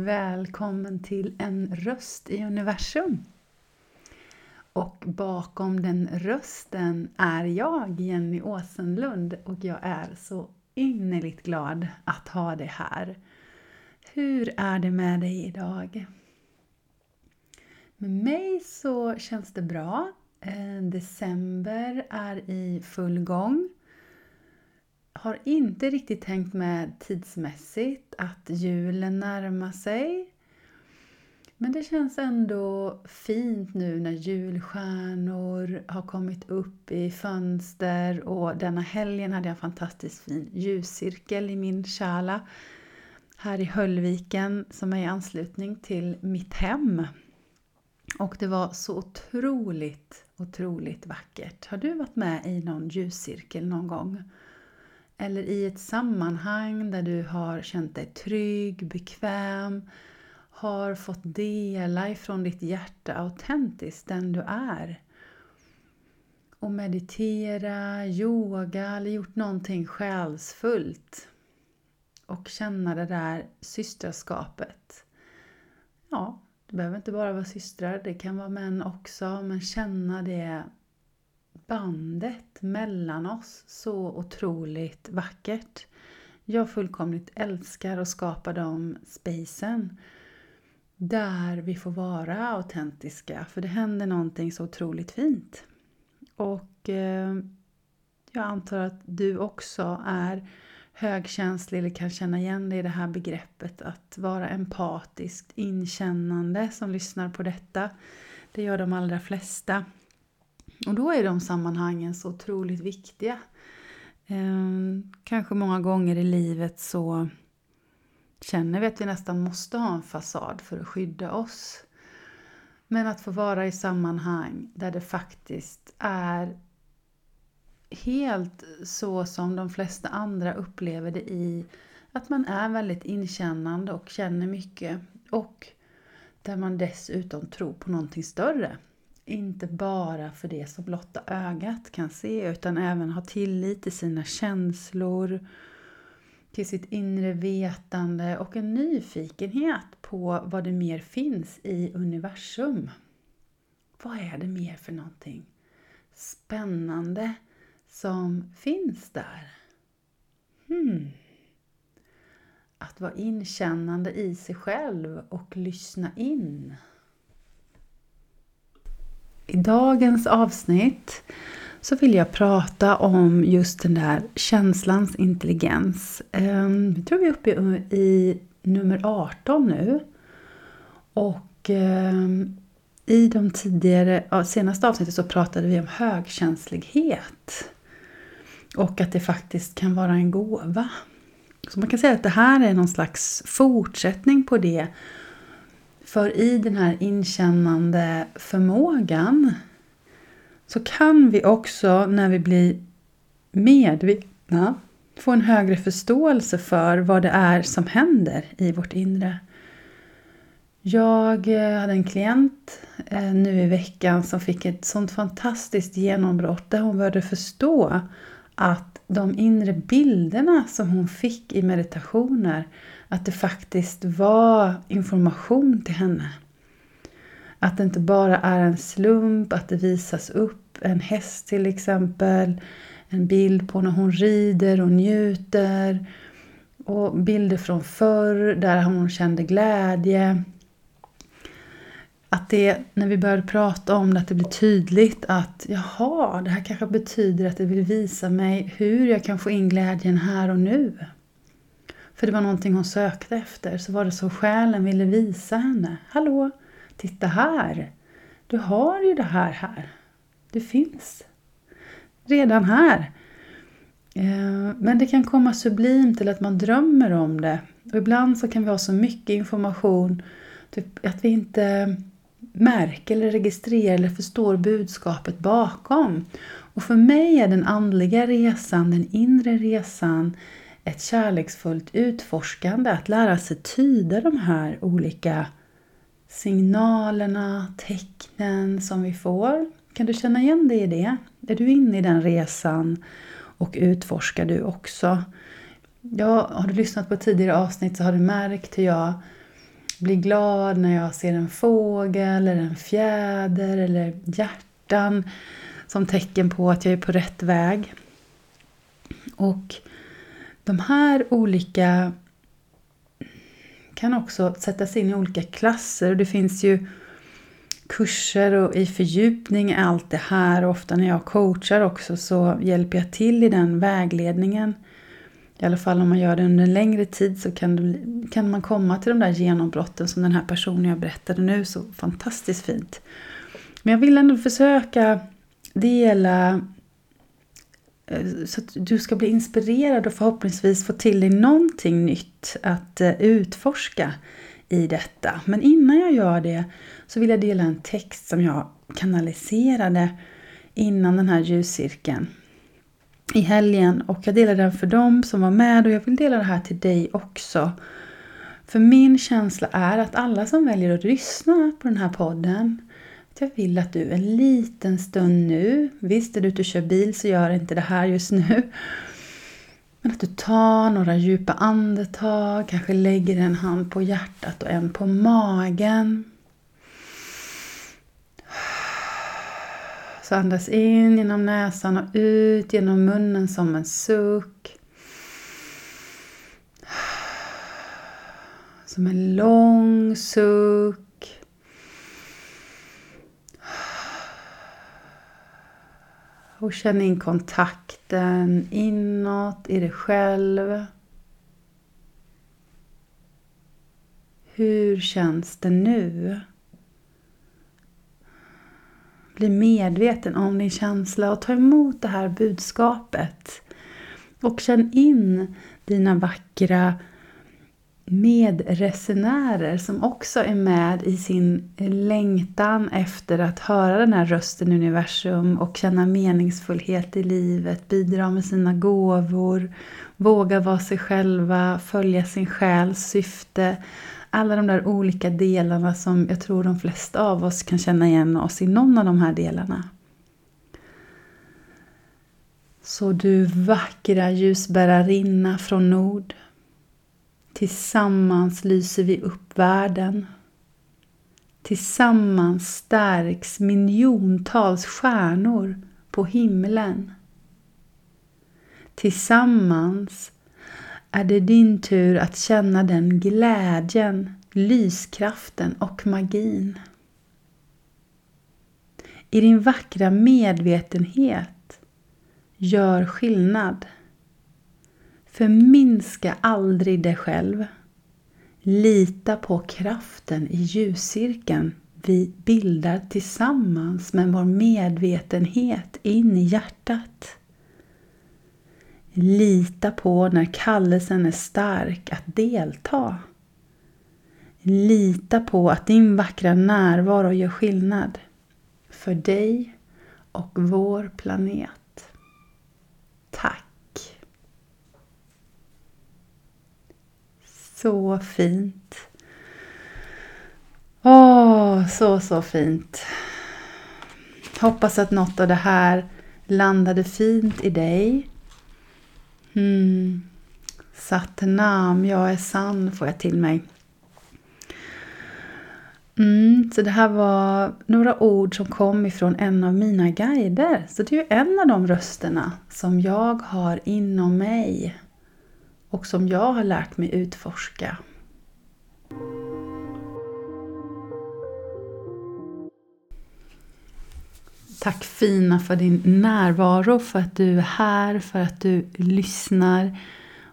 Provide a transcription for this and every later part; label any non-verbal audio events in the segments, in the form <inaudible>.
Välkommen till En röst i universum. Och bakom den rösten är jag, Jenny Åsenlund, och jag är så innerligt glad att ha dig här. Hur är det med dig idag? Med mig så känns det bra. Eh, december är i full gång har inte riktigt tänkt med tidsmässigt att julen närmar sig. Men det känns ändå fint nu när julstjärnor har kommit upp i fönster och denna helgen hade jag en fantastiskt fin ljuscirkel i min kärla här i Höllviken som är i anslutning till mitt hem. Och det var så otroligt, otroligt vackert. Har du varit med i någon ljuscirkel någon gång? Eller i ett sammanhang där du har känt dig trygg, bekväm, har fått dela ifrån ditt hjärta autentiskt den du är. Och meditera, yoga eller gjort någonting själsfullt. Och känna det där systraskapet. Ja, det behöver inte bara vara systrar, det kan vara män också, men känna det bandet mellan oss så otroligt vackert. Jag fullkomligt älskar att skapa de spacen där vi får vara autentiska för det händer någonting så otroligt fint. Och eh, jag antar att du också är högkänslig eller kan känna igen dig i det här begreppet att vara empatiskt inkännande som lyssnar på detta. Det gör de allra flesta. Och då är de sammanhangen så otroligt viktiga. Ehm, kanske många gånger i livet så känner vi att vi nästan måste ha en fasad för att skydda oss. Men att få vara i sammanhang där det faktiskt är helt så som de flesta andra upplever det i att man är väldigt inkännande och känner mycket och där man dessutom tror på någonting större. Inte bara för det som blotta ögat kan se utan även ha tillit till sina känslor, till sitt inre vetande och en nyfikenhet på vad det mer finns i universum. Vad är det mer för någonting spännande som finns där? Hmm. Att vara inkännande i sig själv och lyssna in. I dagens avsnitt så vill jag prata om just den där känslans intelligens. Ehm, jag tror vi är uppe i nummer 18 nu. Och ehm, i de tidigare, senaste avsnittet så pratade vi om högkänslighet. Och att det faktiskt kan vara en gåva. Så man kan säga att det här är någon slags fortsättning på det för i den här inkännande förmågan så kan vi också när vi blir medvetna få en högre förståelse för vad det är som händer i vårt inre. Jag eh, hade en klient eh, nu i veckan som fick ett sånt fantastiskt genombrott där hon började förstå att de inre bilderna som hon fick i meditationer att det faktiskt var information till henne. Att det inte bara är en slump att det visas upp en häst till exempel. En bild på när hon rider och njuter. Och bilder från förr där hon kände glädje. Att det, när vi började prata om det, att det blir tydligt att jaha, det här kanske betyder att det vill visa mig hur jag kan få in glädjen här och nu. För det var någonting hon sökte efter. Så var det så själen ville visa henne. Hallå, titta här. Du har ju det här här. Du finns redan här. Eh, men det kan komma sublimt till att man drömmer om det. Och ibland så kan vi ha så mycket information typ att vi inte märker eller registrerar eller förstår budskapet bakom. Och för mig är den andliga resan, den inre resan, ett kärleksfullt utforskande, att lära sig tyda de här olika signalerna, tecknen som vi får. Kan du känna igen dig i det? Är du inne i den resan och utforskar du också? Ja, har du lyssnat på tidigare avsnitt så har du märkt hur jag blir glad när jag ser en fågel eller en fjäder eller hjärtan som tecken på att jag är på rätt väg. Och de här olika kan också sättas in i olika klasser. Det finns ju kurser och i fördjupning är allt det här. Och ofta när jag coachar också så hjälper jag till i den vägledningen. I alla fall om man gör det under en längre tid så kan, det, kan man komma till de där genombrotten som den här personen jag berättade nu. Så fantastiskt fint. Men jag vill ändå försöka dela Eh, så att du ska bli inspirerad och förhoppningsvis få till dig någonting nytt att eh, utforska i detta. Men innan jag gör det så vill jag dela en text som jag kanaliserade innan den här ljuscirkeln i helgen och jag delade den för dem som var med och jag vill dela det här till dig också. För min känsla är att alla som väljer att lyssna på den här podden jag vill att du en liten stund nu, visst är du ute och kör bil så gör inte det här just nu. Men att du tar några djupa andetag, kanske lägger en hand på hjärtat och en på magen. Så andas in genom näsan och ut genom munnen som en suck. Som en lång suck. Och känn in kontakten inåt i dig själv. Hur känns det nu? Bli medveten om din känsla och ta emot det här budskapet. Och känn in dina vackra medresenärer som också är med i sin längtan efter att höra den här rösten i universum och känna meningsfullhet i livet, bidra med sina gåvor, våga vara sig själva, följa sin själs syfte, alla de där olika delarna som jag tror de flesta av oss kan känna igen oss i någon av de här delarna. Så du vackra ljusbärarinna från nord. Tillsammans lyser vi upp världen. Tillsammans stärks miljontals stjärnor på himlen. Tillsammans är det din tur att känna den glädjen, lyskraften och magin. I din vackra medvetenhet gör skillnad. Förminska aldrig dig själv. Lita på kraften i ljuscirkeln vi bildar tillsammans med vår medvetenhet in i hjärtat. Lita på när kallelsen är stark att delta. Lita på att din vackra närvaro gör skillnad för dig och vår planet. Tack! Så fint! Åh, så så fint! Hoppas att något av det här landade fint i dig. Mm. Satnam, jag är sann, får jag till mig. Mm, så det här var några ord som kom ifrån en av mina guider. Så det är ju en av de rösterna som jag har inom mig och som jag har lärt mig utforska. Tack fina för din närvaro, för att du är här, för att du lyssnar.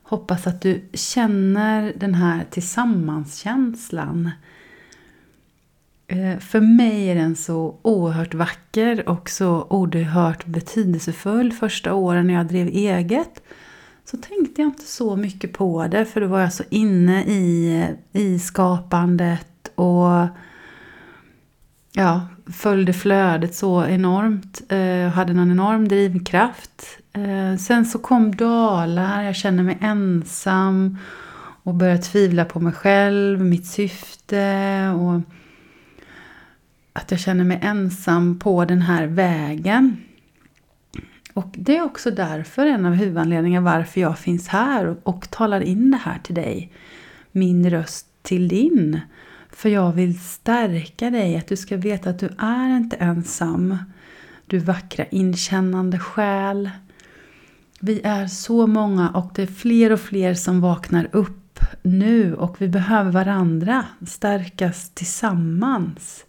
Hoppas att du känner den här tillsammanskänslan. Eh, för mig är den så oerhört vacker och så oerhört betydelsefull. Första åren när jag drev eget så tänkte jag inte så mycket på det för då var jag så inne i, i skapandet och ja, följde flödet så enormt. Eh, hade någon enorm drivkraft. Eh, sen så kom dalar, jag kände mig ensam och började tvivla på mig själv, mitt syfte och att jag känner mig ensam på den här vägen. Och det är också därför en av huvudanledningarna varför jag finns här och, och talar in det här till dig. Min röst till din. För jag vill stärka dig, att du ska veta att du är inte ensam. Du vackra inkännande själ. Vi är så många och det är fler och fler som vaknar upp nu och vi behöver varandra stärkas tillsammans.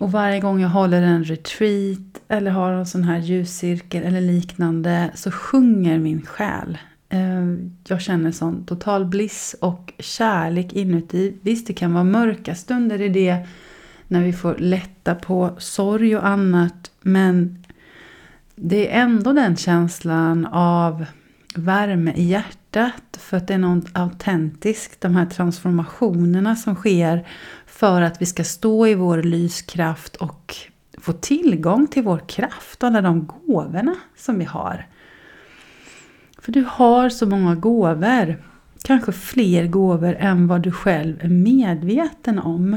Och varje gång jag håller en retreat eller har en sån här ljuscirkel eller liknande så sjunger min själ. Eh, jag känner sån total bliss och kärlek inuti. Visst, det kan vara mörka stunder i det när vi får lätta på sorg och annat. Men det är ändå den känslan av värme i hjärtat. För att det är något autentiskt. De här transformationerna som sker för att vi ska stå i vår lyskraft och få tillgång till vår kraft och alla de gåvorna som vi har. För du har så många gåvor. Kanske fler gåvor än vad du själv är medveten om.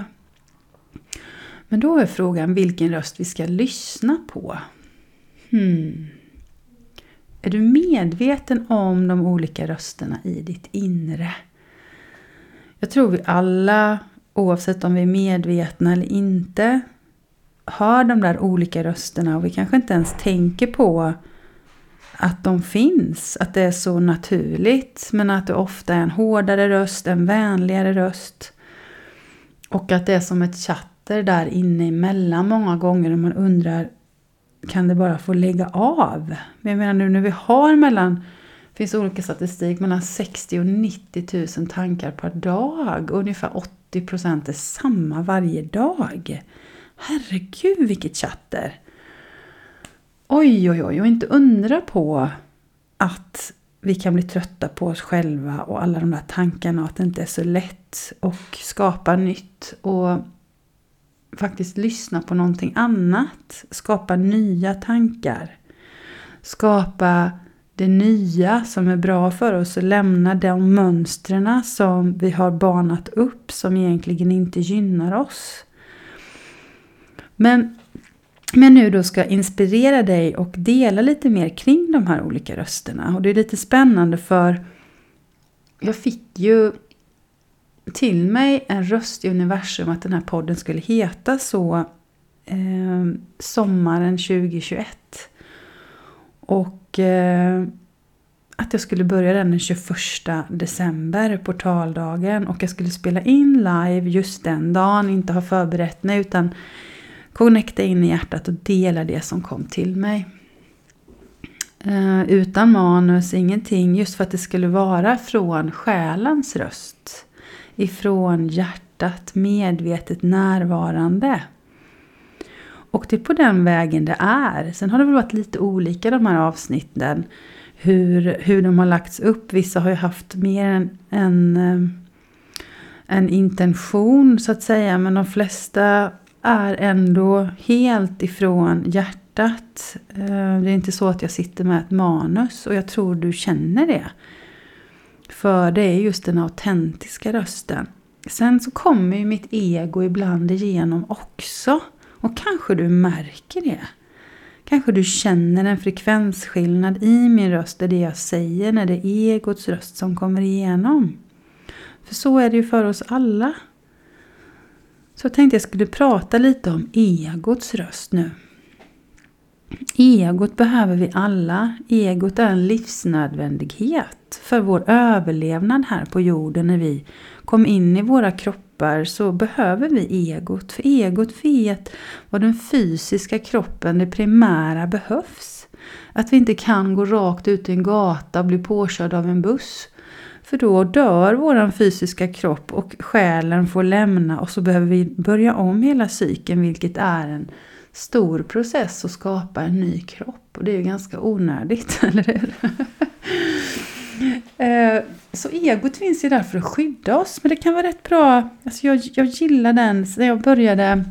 Men då är frågan vilken röst vi ska lyssna på. Hmm. Är du medveten om de olika rösterna i ditt inre? Jag tror vi alla, oavsett om vi är medvetna eller inte, hör de där olika rösterna och vi kanske inte ens tänker på att de finns, att det är så naturligt. Men att det ofta är en hårdare röst, en vänligare röst. Och att det är som ett chatter där inne emellan många gånger och man undrar kan det bara få lägga av? Men jag menar nu när vi har mellan, det finns olika statistik, mellan 60 och 90 000 tankar per dag. Och ungefär 80 procent är samma varje dag. Herregud vilket chatter! Oj, oj, oj, och inte undra på att vi kan bli trötta på oss själva och alla de där tankarna och att det inte är så lätt att skapa nytt och faktiskt lyssna på någonting annat. Skapa nya tankar. Skapa det nya som är bra för oss och lämna de mönstren som vi har banat upp som egentligen inte gynnar oss. Men men nu då ska jag inspirera dig och dela lite mer kring de här olika rösterna. Och det är lite spännande för jag fick ju till mig en röst i universum att den här podden skulle heta så eh, sommaren 2021. Och eh, att jag skulle börja den den 21 december, portaldagen. Och jag skulle spela in live just den dagen, inte ha förberett mig utan connecta in i hjärtat och dela det som kom till mig. Eh, utan manus, ingenting, just för att det skulle vara från själens röst. Ifrån hjärtat, medvetet närvarande. Och det är på den vägen det är. Sen har det väl varit lite olika de här avsnitten. Hur, hur de har lagts upp. Vissa har ju haft mer än en, en, eh, en intention så att säga. Men de flesta är ändå helt ifrån hjärtat. Eh, det är inte så att jag sitter med ett manus och jag tror du känner det. För det är just den autentiska rösten. Sen så kommer ju mitt ego ibland igenom också. Och kanske du märker det. Kanske du känner en frekvensskillnad i min röst, det jag säger när det är egots röst som kommer igenom. För så är det ju för oss alla. Så jag tänkte jag skulle prata lite om egots röst nu. Egot behöver vi alla. Egot är en livsnödvändighet för vår överlevnad här på jorden. När vi kom in i våra kroppar så behöver vi egot. För egot vet vad den fysiska kroppen, det primära, behövs. Att vi inte kan gå rakt ut i en gata och bli påkörd av en buss. För då dör vår fysiska kropp och själen får lämna och så behöver vi börja om hela cykeln vilket är en stor process att skapa en ny kropp. Och det är ju ganska onödigt, <laughs> eller hur? Eh, så egot finns ju där för att skydda oss. Men det kan vara rätt bra. Alltså jag, jag gillar den. När jag började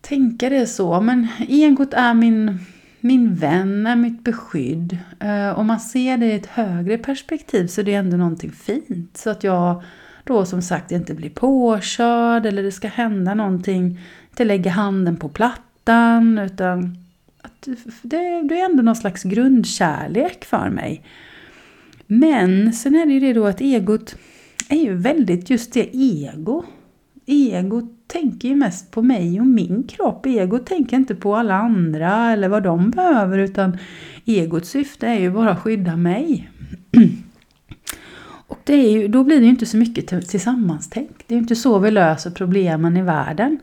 tänka det så. Men egot är min min vän är mitt beskydd. Eh, Om man ser det i ett högre perspektiv så är det ändå någonting fint. Så att jag då som sagt inte blir påkörd eller det ska hända någonting. Inte lägga handen på plattan utan att det, det är ändå någon slags grundkärlek för mig. Men sen är det ju det då att egot är ju väldigt just det ego. Ego tänker ju mest på mig och min kropp. Ego tänker inte på alla andra eller vad de behöver utan egots syfte är ju bara att skydda mig. <clears throat> Och det är ju, då blir det ju inte så mycket tillsammans-tänk. Det är ju inte så vi löser problemen i världen.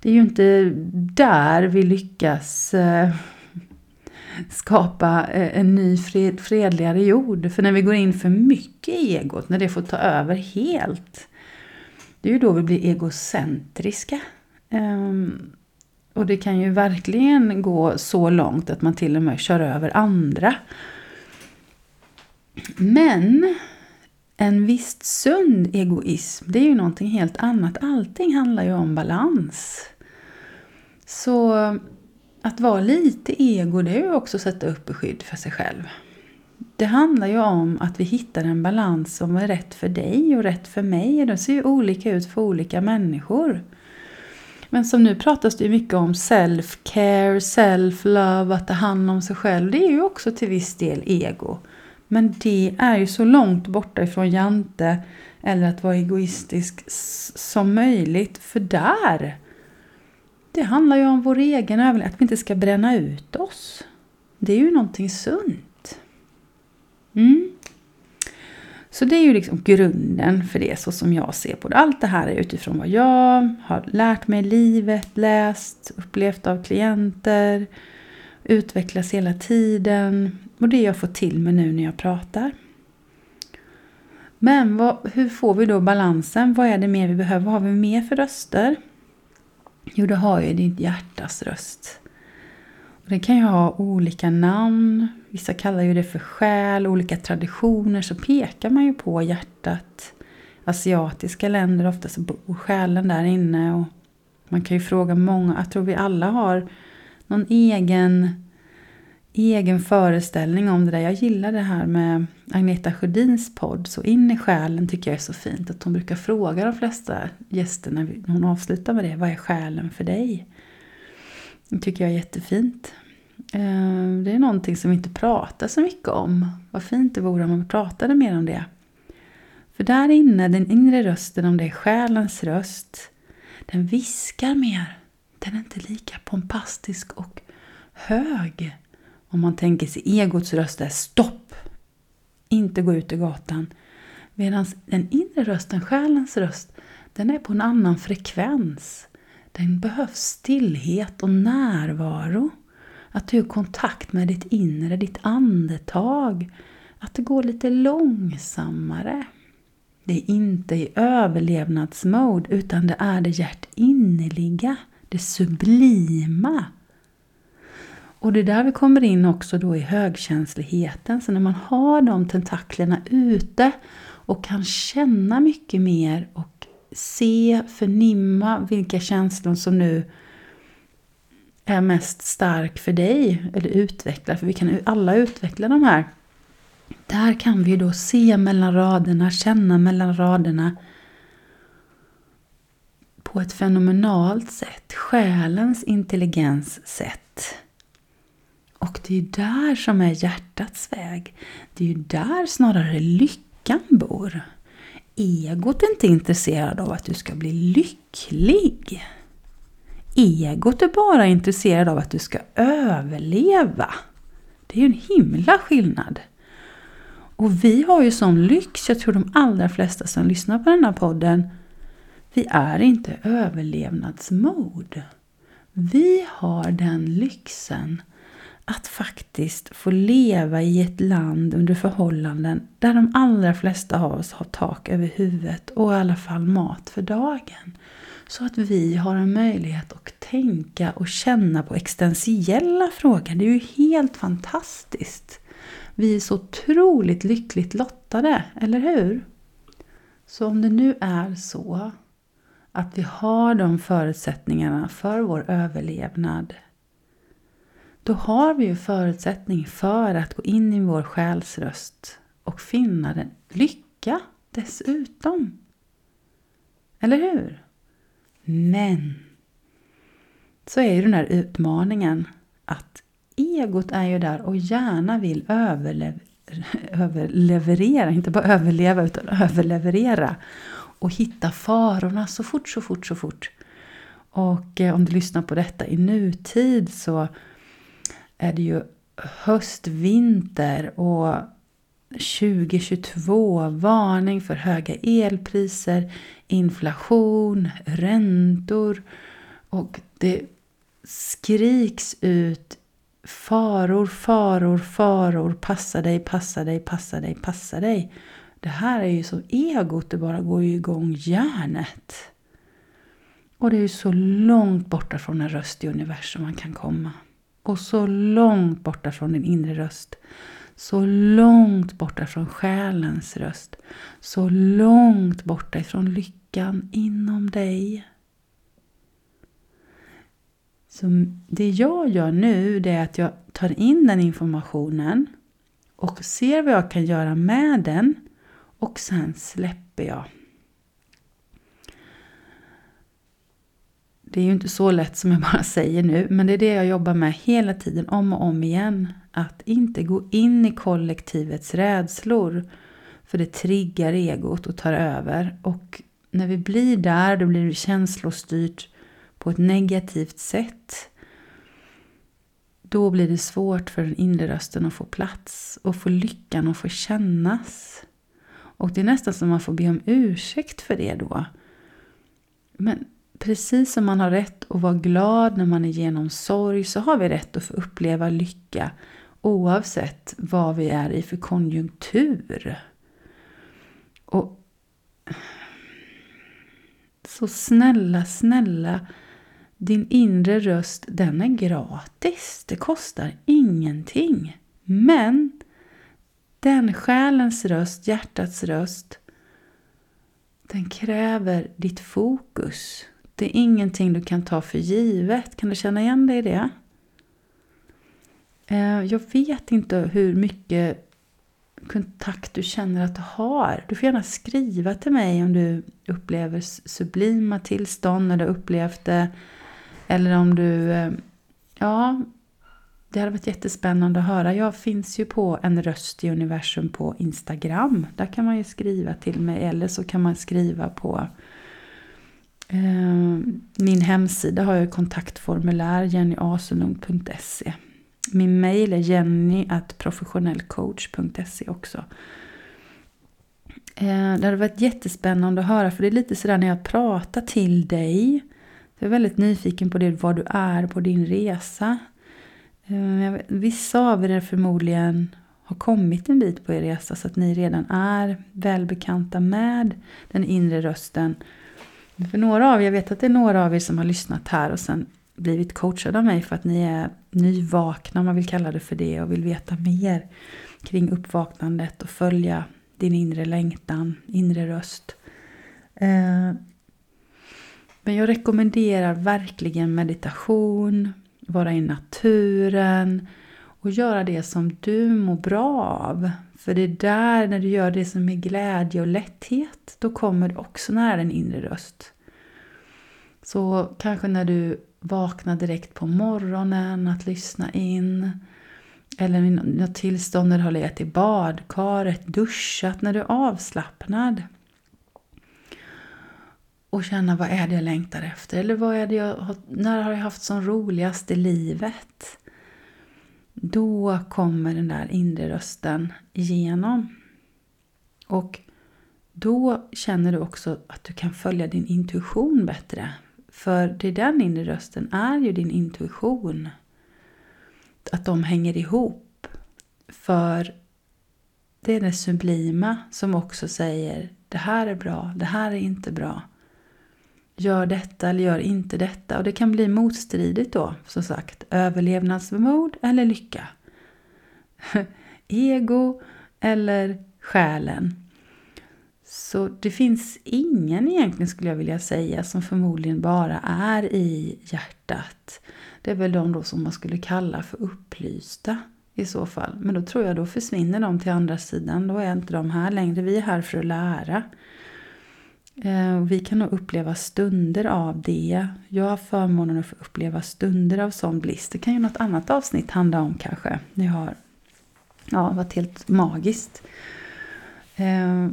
Det är ju inte där vi lyckas eh, skapa eh, en ny fred, fredligare jord. För när vi går in för mycket i egot, när det får ta över helt, det är ju då vi blir egocentriska. Ehm, och det kan ju verkligen gå så långt att man till och med kör över andra. Men en visst sund egoism, det är ju någonting helt annat. Allting handlar ju om balans. Så att vara lite ego, det är ju också att sätta upp skydd för sig själv. Det handlar ju om att vi hittar en balans som är rätt för dig och rätt för mig. Det ser ju olika ut för olika människor. Men som nu pratas det ju mycket om self-care, self-love, att ta hand om sig själv. Det är ju också till viss del ego. Men det är ju så långt borta ifrån Jante eller att vara egoistisk som möjligt. För där, det handlar ju om vår egen överlevnad, att vi inte ska bränna ut oss. Det är ju någonting sunt. Mm. Så det är ju liksom grunden för det så som jag ser på det. Allt det här är utifrån vad jag har lärt mig i livet, läst, upplevt av klienter, utvecklas hela tiden och det jag får till mig nu när jag pratar. Men vad, hur får vi då balansen? Vad är det mer vi behöver? Vad har vi mer för röster? Jo, du har ju ditt hjärtas röst. Och det kan ju ha olika namn. Vissa kallar ju det för själ. Olika traditioner så pekar man ju på hjärtat. Asiatiska länder, ofta så bor själen där inne. Och man kan ju fråga många, jag tror vi alla har någon egen egen föreställning om det där. Jag gillar det här med Agneta Sjödins podd, Så in i själen tycker jag är så fint. Att hon brukar fråga de flesta gäster när hon avslutar med det. Vad är själen för dig? Det tycker jag är jättefint. Eh, det är någonting som vi inte pratar så mycket om. Vad fint det vore om man pratade mer om det. För där inne, den inre rösten, om det är själens röst, den viskar mer. Den är inte lika pompastisk och hög. Om man tänker sig egots röst är stopp! Inte gå ut i gatan. Medan den inre rösten, själens röst, den är på en annan frekvens. Den behövs stillhet och närvaro. Att du har kontakt med ditt inre, ditt andetag. Att det går lite långsammare. Det är inte i överlevnadsmode utan det är det hjärtinnerliga, det sublima. Och det är där vi kommer in också då i högkänsligheten. Så när man har de tentaklerna ute och kan känna mycket mer och se, förnimma vilka känslor som nu är mest stark för dig eller utvecklar, för vi kan alla utveckla de här. Där kan vi då se mellan raderna, känna mellan raderna på ett fenomenalt sätt, själens intelligens sätt. Och det är där som är hjärtats väg. Det är ju där snarare lyckan bor. Egot är inte intresserad av att du ska bli lycklig. Egot är bara intresserad av att du ska överleva. Det är ju en himla skillnad. Och vi har ju sån lyx, jag tror de allra flesta som lyssnar på den här podden, vi är inte överlevnadsmode. Vi har den lyxen att faktiskt få leva i ett land under förhållanden där de allra flesta av oss har tak över huvudet och i alla fall mat för dagen. Så att vi har en möjlighet att tänka och känna på existentiella frågor. Det är ju helt fantastiskt. Vi är så otroligt lyckligt lottade, eller hur? Så om det nu är så att vi har de förutsättningarna för vår överlevnad då har vi ju förutsättning för att gå in i vår själsröst och finna den lycka dessutom. Eller hur? Men så är ju den här utmaningen att egot är ju där och gärna vill överlev överleverera, inte bara överleva utan överleverera. Och hitta farorna så fort, så fort, så fort. Och eh, om du lyssnar på detta i nutid så är det ju höst, vinter och 2022 varning för höga elpriser, inflation, räntor och det skriks ut faror, faror, faror, passa dig, passa dig, passa dig, passa dig. Det här är ju som egot, det bara går ju igång hjärnet. Och det är ju så långt borta från en röst i universum man kan komma. Och så långt borta från din inre röst. Så långt borta från själens röst. Så långt borta ifrån lyckan inom dig. Så det jag gör nu det är att jag tar in den informationen och ser vad jag kan göra med den och sen släpper jag. Det är ju inte så lätt som jag bara säger nu, men det är det jag jobbar med hela tiden, om och om igen. Att inte gå in i kollektivets rädslor, för det triggar egot och tar över. Och när vi blir där, då blir det känslostyrt på ett negativt sätt. Då blir det svårt för den inre rösten att få plats och få lyckan att få kännas. Och det är nästan som man får be om ursäkt för det då. Men precis som man har rätt att vara glad när man är genom sorg så har vi rätt att få uppleva lycka oavsett vad vi är i för konjunktur. Och Så snälla, snälla, din inre röst den är gratis. Det kostar ingenting. Men den själens röst, hjärtats röst, den kräver ditt fokus. Det är ingenting du kan ta för givet. Kan du känna igen dig i det? Eh, jag vet inte hur mycket kontakt du känner att du har. Du får gärna skriva till mig om du upplever sublima tillstånd när du upplevt det. Eller om du, eh, ja, det hade varit jättespännande att höra. Jag finns ju på en röst i universum på Instagram. Där kan man ju skriva till mig eller så kan man skriva på eh, Eh, min hemsida har jag kontaktformulär jennyaselund.se. Min mail är jenny.professionellcoach.se också. Eh, det hade varit jättespännande att höra för det är lite sådär när jag pratar till dig. Jag är väldigt nyfiken på det, var du är på din resa. Eh, vissa av er förmodligen har kommit en bit på er resa så att ni redan är välbekanta med den inre rösten. För några av er, jag vet att det är några av er som har lyssnat här och sen blivit coachade av mig för att ni är nyvakna, om man vill kalla det för det, och vill veta mer kring uppvaknandet och följa din inre längtan, inre röst. Eh, men jag rekommenderar verkligen meditation, vara i naturen och göra det som du mår bra av. För det är där, när du gör det som är glädje och lätthet, då kommer du också nära din inre röst. Så kanske när du vaknar direkt på morgonen, att lyssna in. Eller i något tillstånd när du har legat i badkaret, duschat, när du är avslappnad. Och känna vad är det jag längtar efter? Eller vad är det jag har, när har jag haft som roligast i livet? Då kommer den där inre rösten igenom. Och då känner du också att du kan följa din intuition bättre. För det är den inre rösten är ju din intuition. Att de hänger ihop. För det är det sublima som också säger det här är bra, det här är inte bra. Gör detta eller gör inte detta. Och det kan bli motstridigt då, som sagt. Överlevnadsmod eller lycka. <laughs> Ego eller själen. Så det finns ingen egentligen skulle jag vilja säga som förmodligen bara är i hjärtat. Det är väl de då som man skulle kalla för upplysta i så fall. Men då tror jag då försvinner de till andra sidan. Då är inte de här längre. Vi är här för att lära. Eh, vi kan nog uppleva stunder av det. Jag har förmånen att få uppleva stunder av sån bliss. Det kan ju något annat avsnitt handla om kanske. Det har ja, varit helt magiskt. Eh,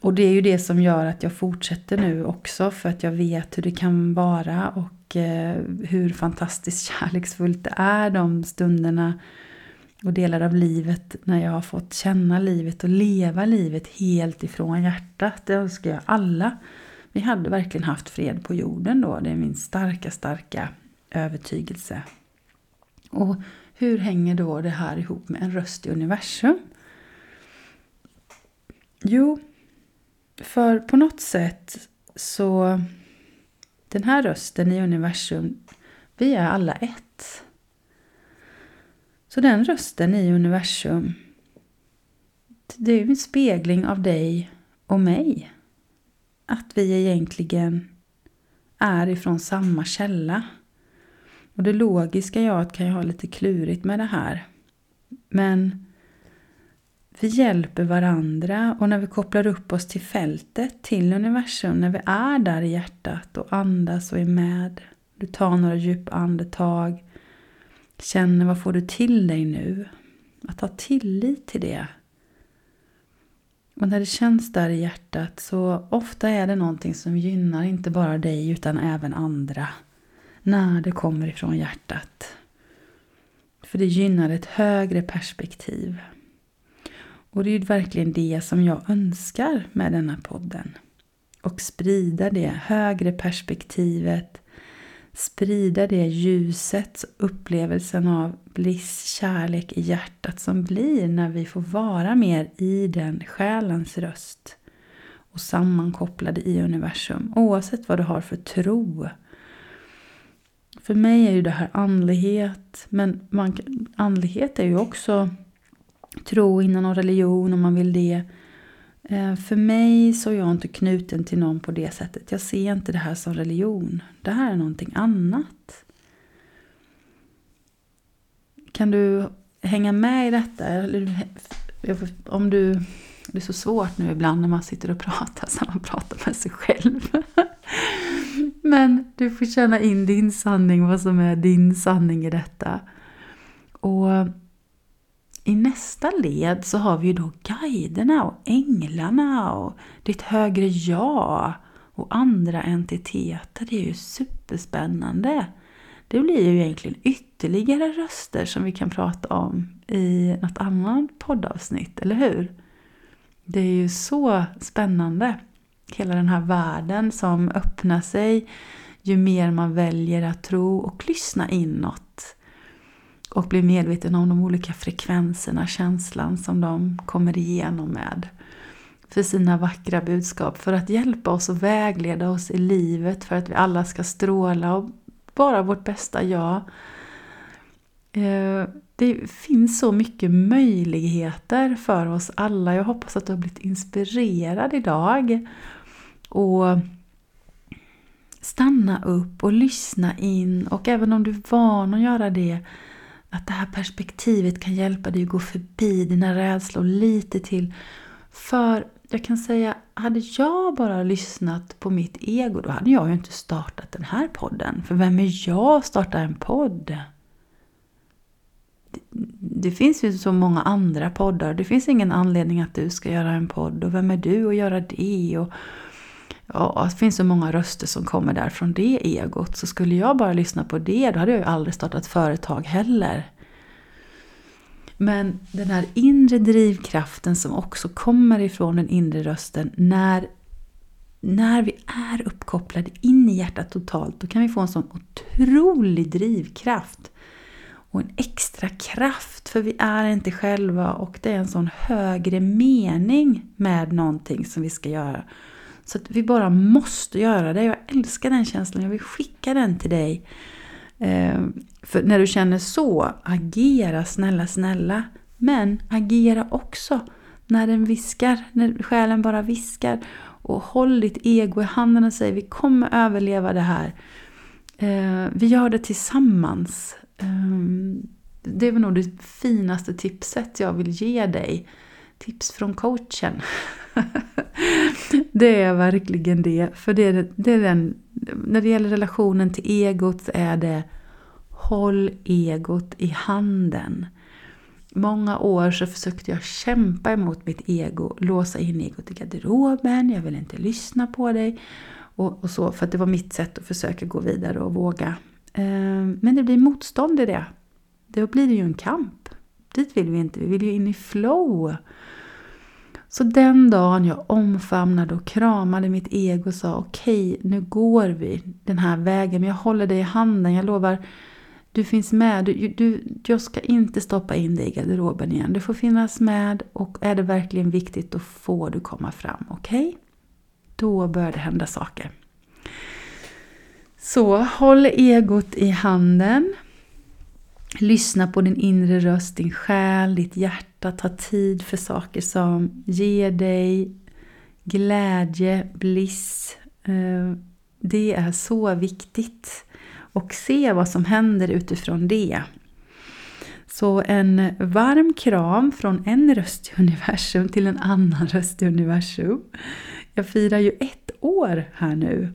och det är ju det som gör att jag fortsätter nu också för att jag vet hur det kan vara och eh, hur fantastiskt <laughs> kärleksfullt det är de stunderna och delar av livet när jag har fått känna livet och leva livet helt ifrån hjärtat. Det önskar jag alla. Vi hade verkligen haft fred på jorden då. Det är min starka, starka övertygelse. Och hur hänger då det här ihop med en röst i universum? Jo, för på något sätt så den här rösten i universum, vi är alla ett. Så den rösten i universum, det är en spegling av dig och mig. Att vi egentligen är ifrån samma källa. Och det logiska jaget kan ju ha lite klurigt med det här. Men vi hjälper varandra och när vi kopplar upp oss till fältet, till universum, när vi är där i hjärtat och andas och är med. Du tar några djupa andetag. Känner vad får du till dig nu? Att ha tillit till det. Och när det känns där i hjärtat så ofta är det någonting som gynnar inte bara dig utan även andra. När det kommer ifrån hjärtat. För det gynnar ett högre perspektiv. Och det är ju verkligen det som jag önskar med denna podden. Och sprida det högre perspektivet, sprida det ljuset, upplevelsen av bliss, kärlek i hjärtat som blir när vi får vara mer i den själens röst och sammankopplade i universum, oavsett vad du har för tro. För mig är ju det här andlighet, men man, andlighet är ju också tro inom någon religion om man vill det. Eh, för mig så är jag inte knuten till någon på det sättet. Jag ser inte det här som religion. Det här är någonting annat. Kan du hänga med i detta? Om du, det är så svårt nu ibland när man sitter och pratar så man pratar med sig själv. <laughs> Men du får känna in din sanning, vad som är din sanning i detta. Och i nästa led så har vi ju då guiderna och änglarna och ditt högre jag och andra entiteter. Det är ju superspännande. Det blir ju egentligen ytterligare röster som vi kan prata om i något annat poddavsnitt, eller hur? Det är ju så spännande. Hela den här världen som öppnar sig ju mer man väljer att tro och lyssna inåt och bli medveten om de olika frekvenserna, känslan som de kommer igenom med för sina vackra budskap, för att hjälpa oss och vägleda oss i livet, för att vi alla ska stråla och vara vårt bästa jag. Eh, det finns så mycket möjligheter för oss alla. Jag hoppas att du har blivit inspirerad idag. Och stanna upp och lyssna in och även om du är van att göra det att det här perspektivet kan hjälpa dig att gå förbi dina rädslor lite till. För jag kan säga, hade jag bara lyssnat på mitt ego då hade jag ju inte startat den här podden. För vem är jag att starta en podd? Det, det finns ju så många andra poddar. Det finns ingen anledning att du ska göra en podd. Och vem är du att göra det? Och, ja, det finns så många röster som kommer där från det egot. Så skulle jag bara lyssna på det, då hade jag ju aldrig startat företag heller. Men den här inre drivkraften som också kommer ifrån den inre rösten, när, när vi är uppkopplade in i hjärtat totalt, då kan vi få en sån otrolig drivkraft. Och en extra kraft, för vi är inte själva och det är en sån högre mening med någonting som vi ska göra. Så att vi bara måste göra det. Jag älskar den känslan, jag vill skicka den till dig. Eh, för när du känner så, agera snälla, snälla. Men agera också när den viskar, när själen bara viskar. Och håll ditt ego i handen och säg vi kommer överleva det här. Eh, vi gör det tillsammans. Eh, det är nog det finaste tipset jag vill ge dig. Tips från coachen. <laughs> <laughs> det är verkligen det. För det är, det är den, när det gäller relationen till egot så är det håll egot i handen. många år så försökte jag kämpa emot mitt ego, låsa in egot i garderoben, jag vill inte lyssna på dig. Och, och så, för att det var mitt sätt att försöka gå vidare och våga. Ehm, men det blir motstånd i det. Då blir det ju en kamp. Dit vill vi inte, vi vill ju in i flow. Så den dagen jag omfamnade och kramade mitt ego och sa okej, okay, nu går vi den här vägen, men jag håller dig i handen, jag lovar du finns med. Du, du, jag ska inte stoppa in dig i garderoben igen. Du får finnas med och är det verkligen viktigt då får du komma fram. Okej? Okay? Då börjar det hända saker. Så håll egot i handen. Lyssna på din inre röst, din själ, ditt hjärta. Ta tid för saker som ger dig glädje, bliss. Eh, det är så viktigt och se vad som händer utifrån det. Så en varm kram från en röst i universum till en annan röst i universum. Jag firar ju ett år här nu.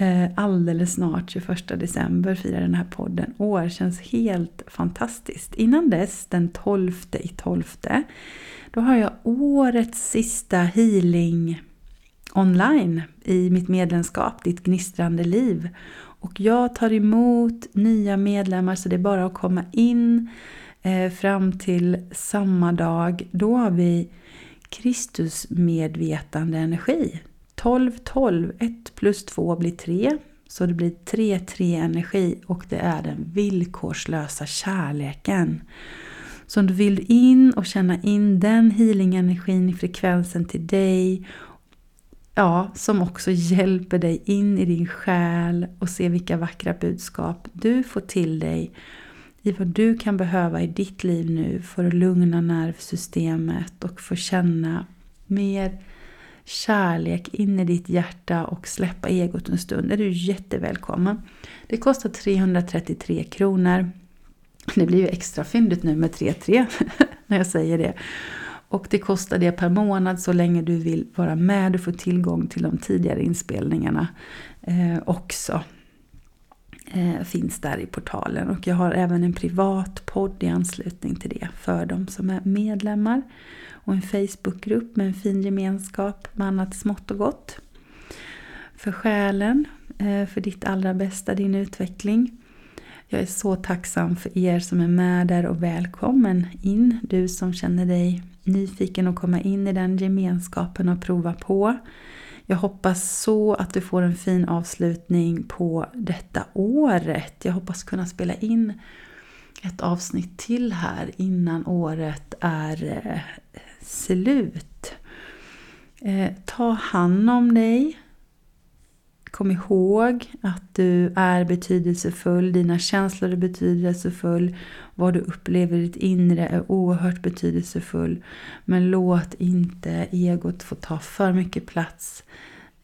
Eh, alldeles snart, 21 december, firar den här podden år. Känns helt fantastiskt. Innan dess, den 12 i 12, då har jag årets sista healing online i mitt medlemskap, Ditt gnistrande liv. Och jag tar emot nya medlemmar så det är bara att komma in eh, fram till samma dag. Då har vi Kristus medvetande energi. 12, 12, 1 plus 2 blir 3. Så det blir 3-3 energi och det är den villkorslösa kärleken. Så om du vill in och känna in den healing-energin i frekvensen till dig ja, som också hjälper dig in i din själ och se vilka vackra budskap du får till dig i vad du kan behöva i ditt liv nu för att lugna nervsystemet och få känna mer kärlek in i ditt hjärta och släppa egot en stund är du jättevälkommen. Det kostar 333 kronor. Det blir ju extra fyndigt nu med 3-3 <laughs> när jag säger det. Och det kostar det per månad så länge du vill vara med. Du får tillgång till de tidigare inspelningarna eh, också. Eh, finns där i portalen. Och jag har även en privat podd i anslutning till det för de som är medlemmar. Och en Facebookgrupp med en fin gemenskap med annat smått och gott. För själen, eh, för ditt allra bästa, din utveckling. Jag är så tacksam för er som är med där och välkommen in. Du som känner dig nyfiken att komma in i den gemenskapen och prova på. Jag hoppas så att du får en fin avslutning på detta året. Jag hoppas kunna spela in ett avsnitt till här innan året är eh, slut. Eh, ta hand om dig. Kom ihåg att du är betydelsefull, dina känslor är betydelsefull, vad du upplever i ditt inre är oerhört betydelsefull. Men låt inte egot få ta för mycket plats.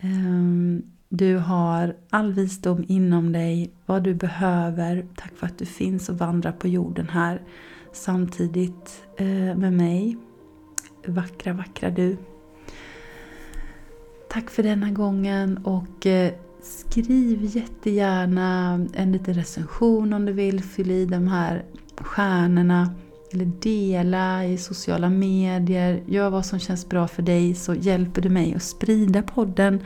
Ehm, du har all visdom inom dig, vad du behöver. Tack för att du finns och vandrar på jorden här samtidigt eh, med mig. Vackra, vackra du. Tack för denna gången och eh, skriv jättegärna en liten recension om du vill. Fyll i de här stjärnorna eller dela i sociala medier. Gör vad som känns bra för dig så hjälper du mig att sprida podden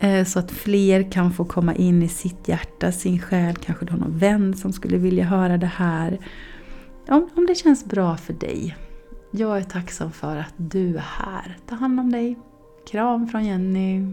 eh, så att fler kan få komma in i sitt hjärta, sin själ. Kanske du har någon vän som skulle vilja höra det här. Om, om det känns bra för dig. Jag är tacksam för att du är här. Ta hand om dig. Kram från Jenny.